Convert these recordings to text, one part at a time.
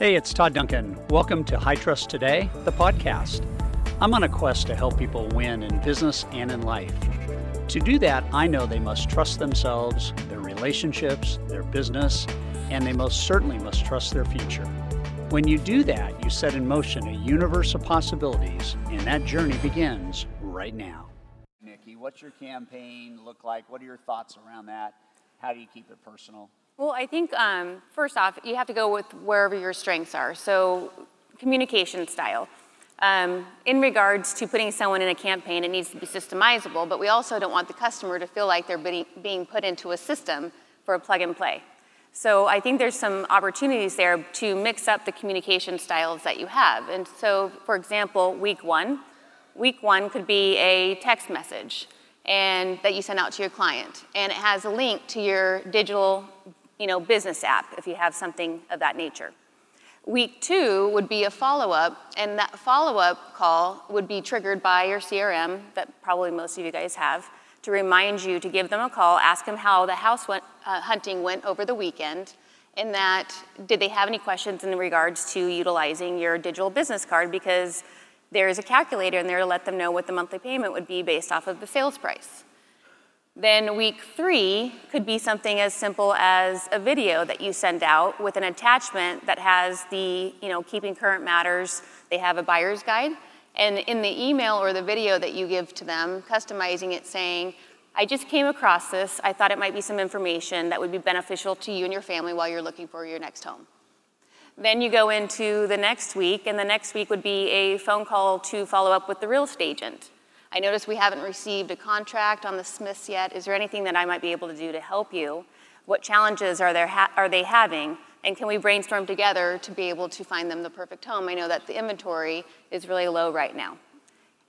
Hey, it's Todd Duncan. Welcome to High Trust Today, the podcast. I'm on a quest to help people win in business and in life. To do that, I know they must trust themselves, their relationships, their business, and they most certainly must trust their future. When you do that, you set in motion a universe of possibilities, and that journey begins right now. Nikki, what's your campaign look like? What are your thoughts around that? How do you keep it personal? Well, I think um, first off, you have to go with wherever your strengths are. So, communication style. Um, in regards to putting someone in a campaign, it needs to be systemizable, but we also don't want the customer to feel like they're being, put into a system for a plug and play. So, I think there's some opportunities there to mix up the communication styles that you have. And so, for example, week one, week one could be a text message and that you send out to your client and it has a link to your digital you know, business app if you have something of that nature. Week two would be a follow up, and that follow up call would be triggered by your CRM that probably most of you guys have to remind you to give them a call, ask them how the house went, uh, hunting went over the weekend, and that did they have any questions in regards to utilizing your digital business card because there is a calculator in there to let them know what the monthly payment would be based off of the sales price. Then week three could be something as simple as a video that you send out with an attachment that has the, you know, keeping current matters. They have a buyer's guide. And in the email or the video that you give to them, customizing it saying, I just came across this. I thought it might be some information that would be beneficial to you and your family while you're looking for your next home. Then you go into the next week, and the next week would be a phone call to follow up with the real estate agent. I notice we haven't received a contract on the Smiths yet. Is there anything that I might be able to do to help you? What challenges are, there ha- are they having? And can we brainstorm together to be able to find them the perfect home? I know that the inventory is really low right now.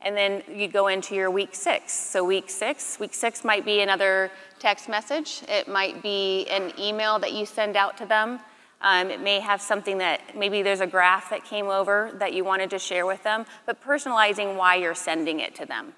And then you go into your week six. So, week six, week six might be another text message, it might be an email that you send out to them. Um, it may have something that maybe there's a graph that came over that you wanted to share with them, but personalizing why you're sending it to them.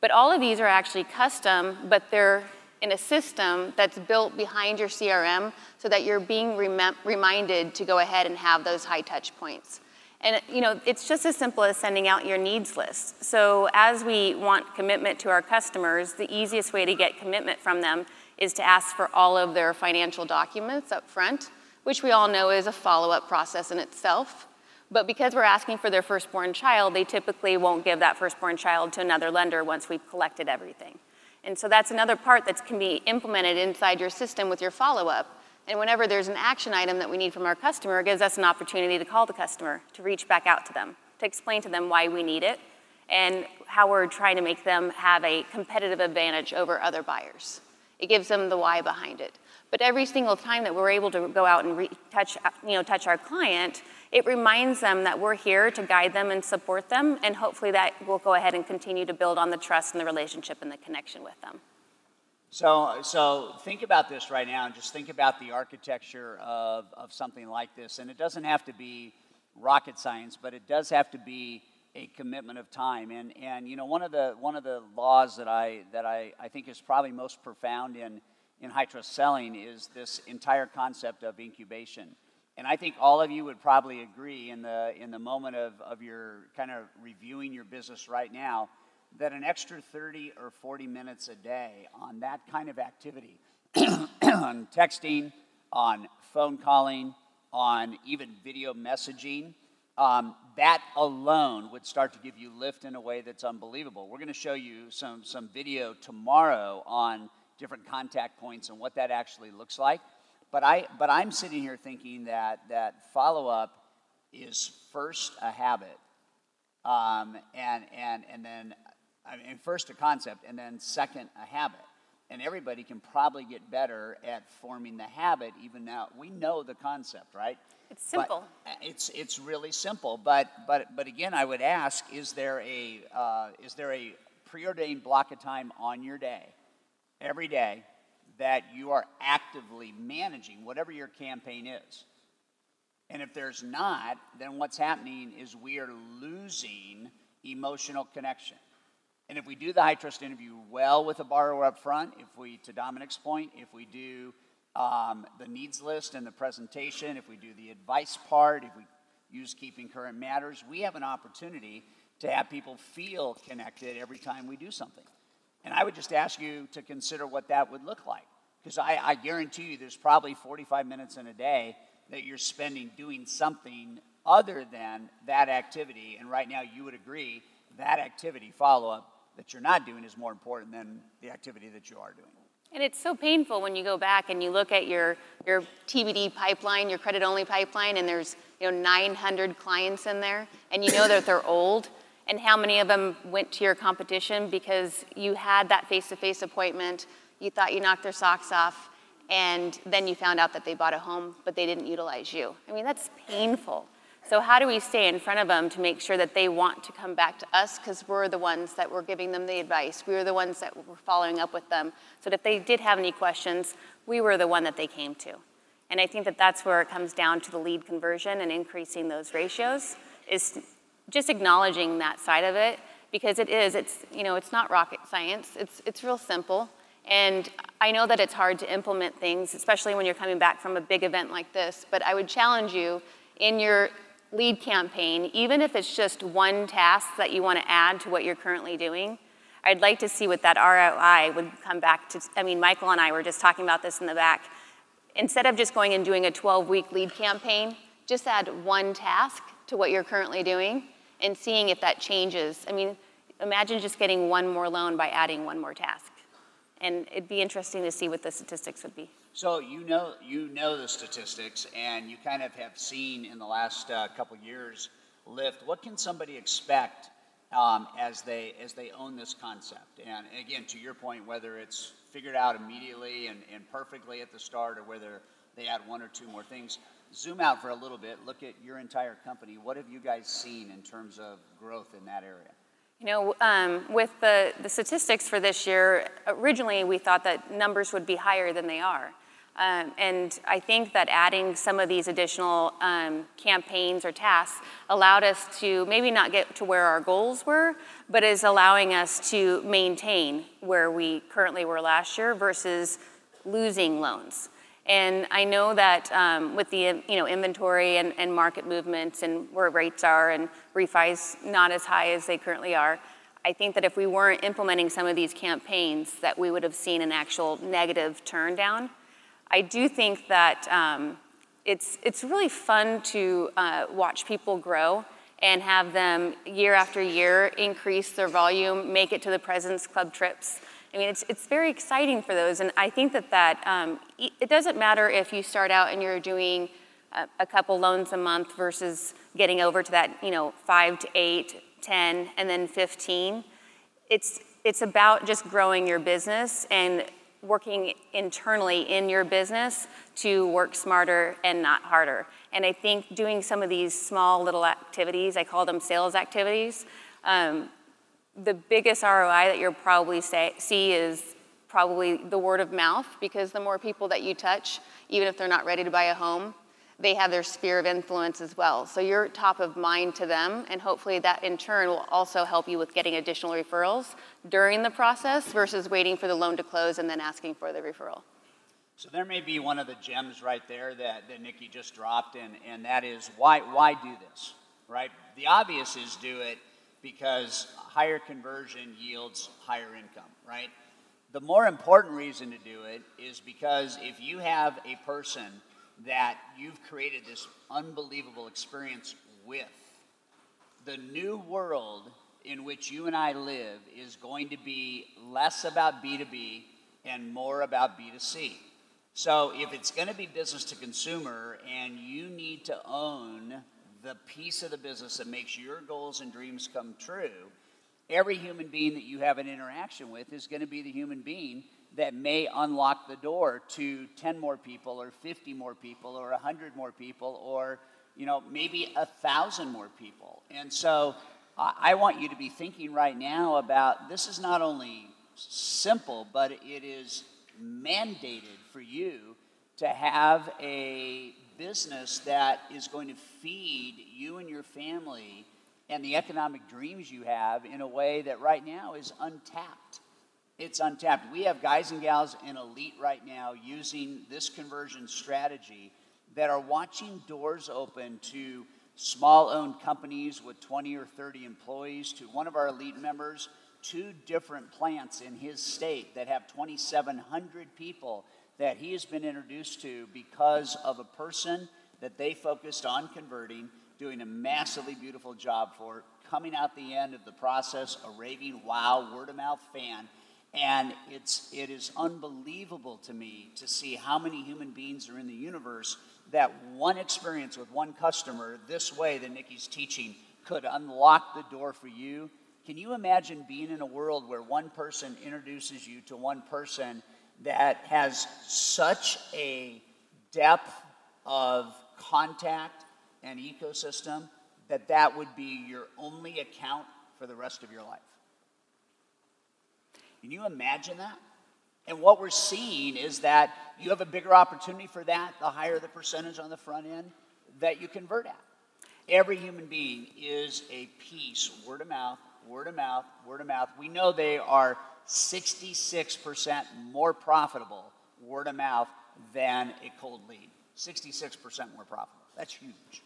But all of these are actually custom, but they're in a system that's built behind your CRM so that you're being rem- reminded to go ahead and have those high touch points. And you know, it's just as simple as sending out your needs list. So as we want commitment to our customers, the easiest way to get commitment from them is to ask for all of their financial documents up front which we all know is a follow up process in itself. But because we're asking for their firstborn child, they typically won't give that firstborn child to another lender once we've collected everything. And so that's another part that can be implemented inside your system with your follow up. And whenever there's an action item that we need from our customer, it gives us an opportunity to call the customer, to reach back out to them, to explain to them why we need it, and how we're trying to make them have a competitive advantage over other buyers. It gives them the why behind it. But every single time that we're able to go out and re- touch, you know, touch our client, it reminds them that we're here to guide them and support them, and hopefully that will go ahead and continue to build on the trust and the relationship and the connection with them. So, so think about this right now, and just think about the architecture of, of something like this. And it doesn't have to be rocket science, but it does have to be a commitment of time. And, and you know, one of the one of the laws that I that I, I think is probably most profound in in high trust selling is this entire concept of incubation. And I think all of you would probably agree in the, in the moment of, of your kind of reviewing your business right now that an extra 30 or 40 minutes a day on that kind of activity, on texting, on phone calling, on even video messaging, um, that alone would start to give you lift in a way that's unbelievable. We're going to show you some, some video tomorrow on different contact points and what that actually looks like. But, I, but I'm sitting here thinking that, that follow up is first a habit, um, and, and, and then, I mean, first a concept, and then second a habit. And everybody can probably get better at forming the habit even now. We know the concept, right? It's simple. But it's, it's really simple. But, but, but again, I would ask is there, a, uh, is there a preordained block of time on your day every day that you are actively managing whatever your campaign is. And if there's not, then what's happening is we are losing emotional connection. And if we do the high trust interview well with the borrower up front, if we, to Dominic's point, if we do um, the needs list and the presentation, if we do the advice part, if we use Keeping Current Matters, we have an opportunity to have people feel connected every time we do something. And I would just ask you to consider what that would look like. Because I, I guarantee you there's probably 45 minutes in a day that you're spending doing something other than that activity. And right now you would agree that activity follow up that you're not doing is more important than the activity that you are doing. And it's so painful when you go back and you look at your, your TBD pipeline, your credit only pipeline, and there's you know 900 clients in there, and you know that they're old, and how many of them went to your competition because you had that face to face appointment, you thought you knocked their socks off, and then you found out that they bought a home, but they didn't utilize you. I mean, that's painful. So, how do we stay in front of them to make sure that they want to come back to us because we're the ones that were giving them the advice? We were the ones that were following up with them. So that if they did have any questions, we were the one that they came to. And I think that that's where it comes down to the lead conversion and increasing those ratios is just acknowledging that side of it because it is it's you know it's not rocket science it's it's real simple and i know that it's hard to implement things especially when you're coming back from a big event like this but i would challenge you in your lead campaign, even if it's just one task that you want to add to what you're currently doing, I'd like to see what that ROI would come back to. I mean, Michael and I were just talking about this in the back. Instead of just going and doing a 12 week lead campaign, just add one task to what you're currently doing and seeing if that changes. I mean, imagine just getting one more loan by adding one more task. And it'd be interesting to see what the statistics would be. So you know you know the statistics, and you kind of have seen in the last uh, couple years lift. What can somebody expect um, as they as they own this concept? And again, to your point, whether it's figured out immediately and, and perfectly at the start, or whether they add one or two more things. Zoom out for a little bit. Look at your entire company. What have you guys seen in terms of growth in that area? You know, um, with the, the statistics for this year, originally we thought that numbers would be higher than they are. Um, and I think that adding some of these additional um, campaigns or tasks allowed us to maybe not get to where our goals were, but is allowing us to maintain where we currently were last year versus losing loans. And I know that um, with the you know inventory and, and market movements and where rates are and refis not as high as they currently are, I think that if we weren't implementing some of these campaigns, that we would have seen an actual negative turn down. I do think that um, it's, it's really fun to uh, watch people grow and have them year after year increase their volume, make it to the President's Club trips. I mean, it's, it's very exciting for those. And I think that, that um, it doesn't matter if you start out and you're doing a, a, couple loans a month versus getting over to that, you know, five to eight, 10, and then 15. It's, it's about just growing your business and working internally in your business to work smarter and not harder. And I think doing some of these small little activities, I call them sales activities, um, the biggest ROI that you'll probably say, see is probably the word of mouth because the more people that you touch, even if they're not ready to buy a home, they have their sphere of influence as well. So you're top of mind to them, and hopefully that in turn will also help you with getting additional referrals during the process versus waiting for the loan to close and then asking for the referral. So there may be one of the gems right there that, that Nikki just dropped, and, and that is why, why do this, right? The obvious is do it because higher conversion yields higher income, right? The more important reason to do it is because if you have a person that you've created this unbelievable experience with. The new world in which you and I live is going to be less about B2B and more about B2C. So if it's going to be business to consumer and you need to own the piece of the business that makes your goals and dreams come true, every human being that you have an interaction with is going to be the human being that may unlock the door to 10 more people or 50 more people or 100 more people or you know maybe a thousand more people. And so i want you to be thinking right now about this is not only simple but it is mandated for you to have a business that is going to feed you and your family and the economic dreams you have in a way that right now is untapped it's untapped. We have guys and gals in Elite right now using this conversion strategy that are watching doors open to small owned companies with 20 or 30 employees, to one of our Elite members, two different plants in his state that have 2,700 people that he has been introduced to because of a person that they focused on converting, doing a massively beautiful job for, coming out the end of the process, a raving wow, word of mouth fan. And it's, it is unbelievable to me to see how many human beings are in the universe that one experience with one customer this way that Nikki's teaching could unlock the door for you. Can you imagine being in a world where one person introduces you to one person that has such a depth of contact and ecosystem that that would be your only account for the rest of your life? Can you imagine that? And what we're seeing is that you have a bigger opportunity for that the higher the percentage on the front end that you convert at. Every human being is a piece, word of mouth, word of mouth, word of mouth. We know they are 66% more profitable, word of mouth, than a cold lead. 66% more profitable. That's huge.